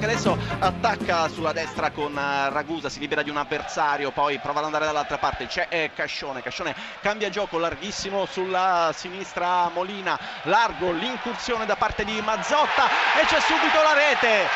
Adesso attacca sulla destra con eh, Ragusa, si libera di un avversario, poi prova ad andare dall'altra parte, c'è eh, Cascione, Cascione cambia gioco larghissimo sulla sinistra Molina, largo l'incursione da parte di Mazzotta e c'è subito la rete,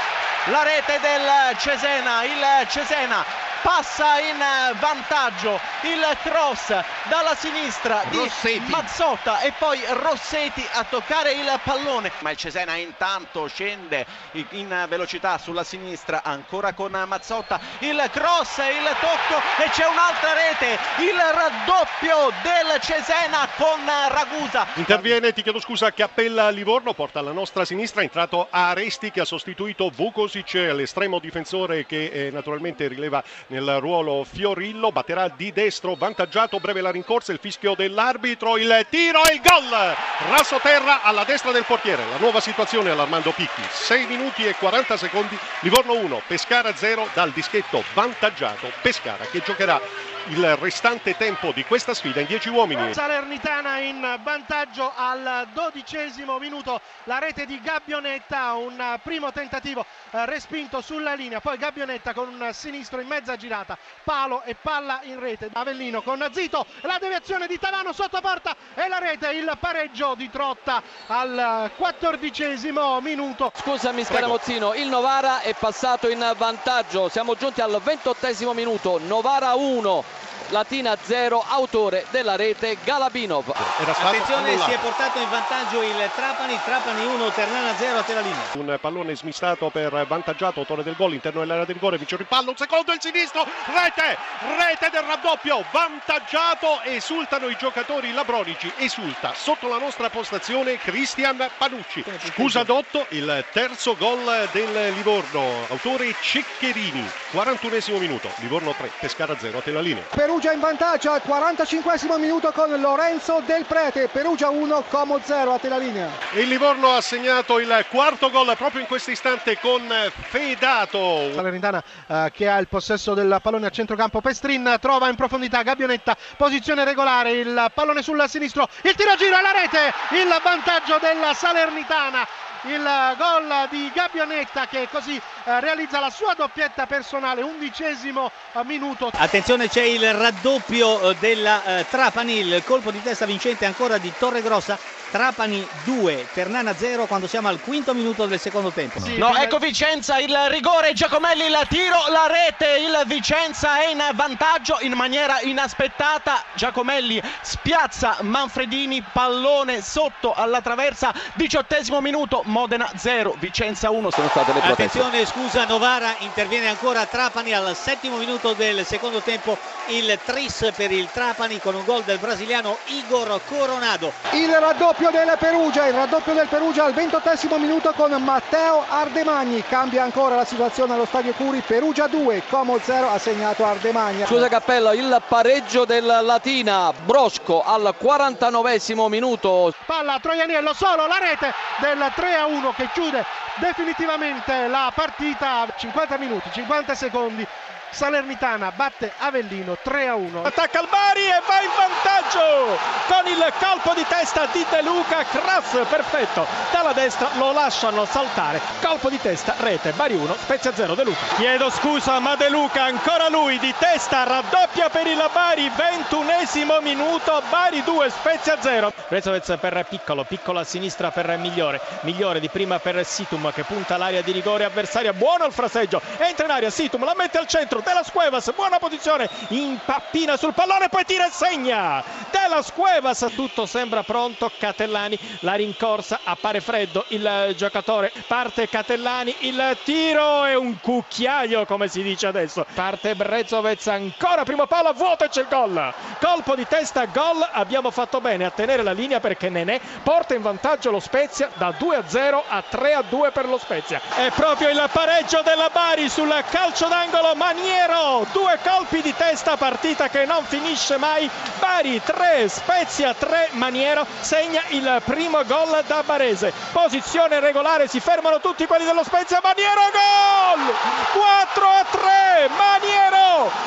la rete del Cesena, il Cesena passa in vantaggio il cross dalla sinistra di Rossetti. Mazzotta e poi Rossetti a toccare il pallone. Ma il Cesena intanto scende in velocità sulla sinistra ancora con Mazzotta. Il cross il tocco e c'è un'altra rete il raddoppio del Cesena con Ragusa. Interviene, ti chiedo scusa, Cappella Livorno, porta alla nostra sinistra, è entrato Aresti che ha sostituito Vucosic, l'estremo difensore che eh, naturalmente rileva nel ruolo Fiorillo, batterà di destro, vantaggiato, breve la rincorsa, il fischio dell'arbitro, il tiro e il gol! Raso terra alla destra del portiere, la nuova situazione all'Armando Picchi, 6 minuti e 40 secondi, Livorno 1, Pescara 0 dal dischetto vantaggiato, Pescara che giocherà il restante tempo di questa sfida in 10 uomini. Salernitana in vantaggio al dodicesimo minuto, la rete di Gabbionetta, un primo tentativo eh, respinto sulla linea, poi Gabbionetta con un sinistro in mezza girata, palo e palla in rete, Avellino con Zito, la deviazione di Tavano sotto porta. E la rete, il pareggio di Trotta al quattordicesimo minuto. Scusami Scaramozzino, il Novara è passato in vantaggio, siamo giunti al ventottesimo minuto, Novara 1. Latina 0, autore della rete Galabinov. Attenzione, annullato. si è portato in vantaggio il Trapani, Trapani 1, Ternana 0 a te la linea. Un pallone smistato per vantaggiato, autore del gol, interno dell'area di rigore, vince il pallo, un secondo, il sinistro, rete, rete del raddoppio, vantaggiato, esultano i giocatori labronici, esulta sotto la nostra postazione Cristian Panucci. Scusa Dotto, il terzo gol del Livorno, autore Ceccherini, 41 minuto, Livorno 3, Pescara 0 a te la linea. Perugia in vantaggio al 45 minuto con Lorenzo Del Prete, Perugia 1, Como 0 a te la linea. Il Livorno ha segnato il quarto gol proprio in questo istante con Fedato. Salernitana eh, che ha il possesso del pallone a centrocampo, Pestrin trova in profondità Gabbionetta, posizione regolare, il pallone sul sinistro, il tiro a giro alla rete, il vantaggio della Salernitana il gol di Gabbionetta che così realizza la sua doppietta personale, undicesimo eh, minuto. Attenzione c'è il raddoppio eh, della eh, Trapani, il colpo di testa vincente ancora di Torregrossa. Trapani 2, Ternana 0 quando siamo al quinto minuto del secondo tempo. Sì, no, ecco Vicenza, il rigore, Giacomelli, il tiro, la rete, il Vicenza è in vantaggio in maniera inaspettata. Giacomelli spiazza Manfredini, pallone sotto alla traversa, diciottesimo minuto, Modena 0, Vicenza 1. Sono state le proteste. Attenzione, scusa, Novara interviene ancora Trapani al settimo minuto del secondo tempo. Il tris per il Trapani con un gol del brasiliano Igor Coronado. Il raddoppio del Perugia, il raddoppio del Perugia al ventottesimo minuto con Matteo Ardemagni. Cambia ancora la situazione allo stadio Curi. Perugia 2, Como 0 ha segnato Ardemagni. Scusa Cappello, il pareggio del Latina, Brosco al 49 minuto. Palla Troianiello solo, la rete del 3 a 1 che chiude definitivamente la partita 50 minuti 50 secondi Salernitana batte Avellino 3 a 1 attacca il Bari e va in vantaggio con il colpo di testa di De Luca. Cross perfetto. Dalla destra lo lasciano saltare. Colpo di testa rete Bari 1 Spezia 0 De Luca. Chiedo scusa ma De Luca ancora lui di testa raddoppia per il Bari 21 minuto Bari 2 Spezia 0 Rezovez per Piccolo Piccolo a sinistra per Migliore. Migliore di prima per Situm che punta l'area di rigore avversaria. Buono il fraseggio. Entra in aria Situm la mette al centro dentro Della Scuevas buona posizione impappina sul pallone poi tira e segna. Della Scuevas tutto sembra pronto Catellani la rincorsa appare freddo il giocatore parte Catellani il tiro è un cucchiaio come si dice adesso. Parte Brezovez ancora primo palo vuoto e c'è il gol. Colpo di testa gol abbiamo fatto bene a tenere la linea perché Nenè porta in vantaggio lo Spezia da 2 a 0 a 3 a 2 per lo Spezia. È proprio il pareggio della Bari sul calcio d'angolo Maniero due colpi di testa partita che non finisce mai. Bari 3 Spezia 3 Maniero segna il primo gol da Barese. Posizione regolare si fermano tutti quelli dello Spezia. Maniero gol! 4 a 3 Maniero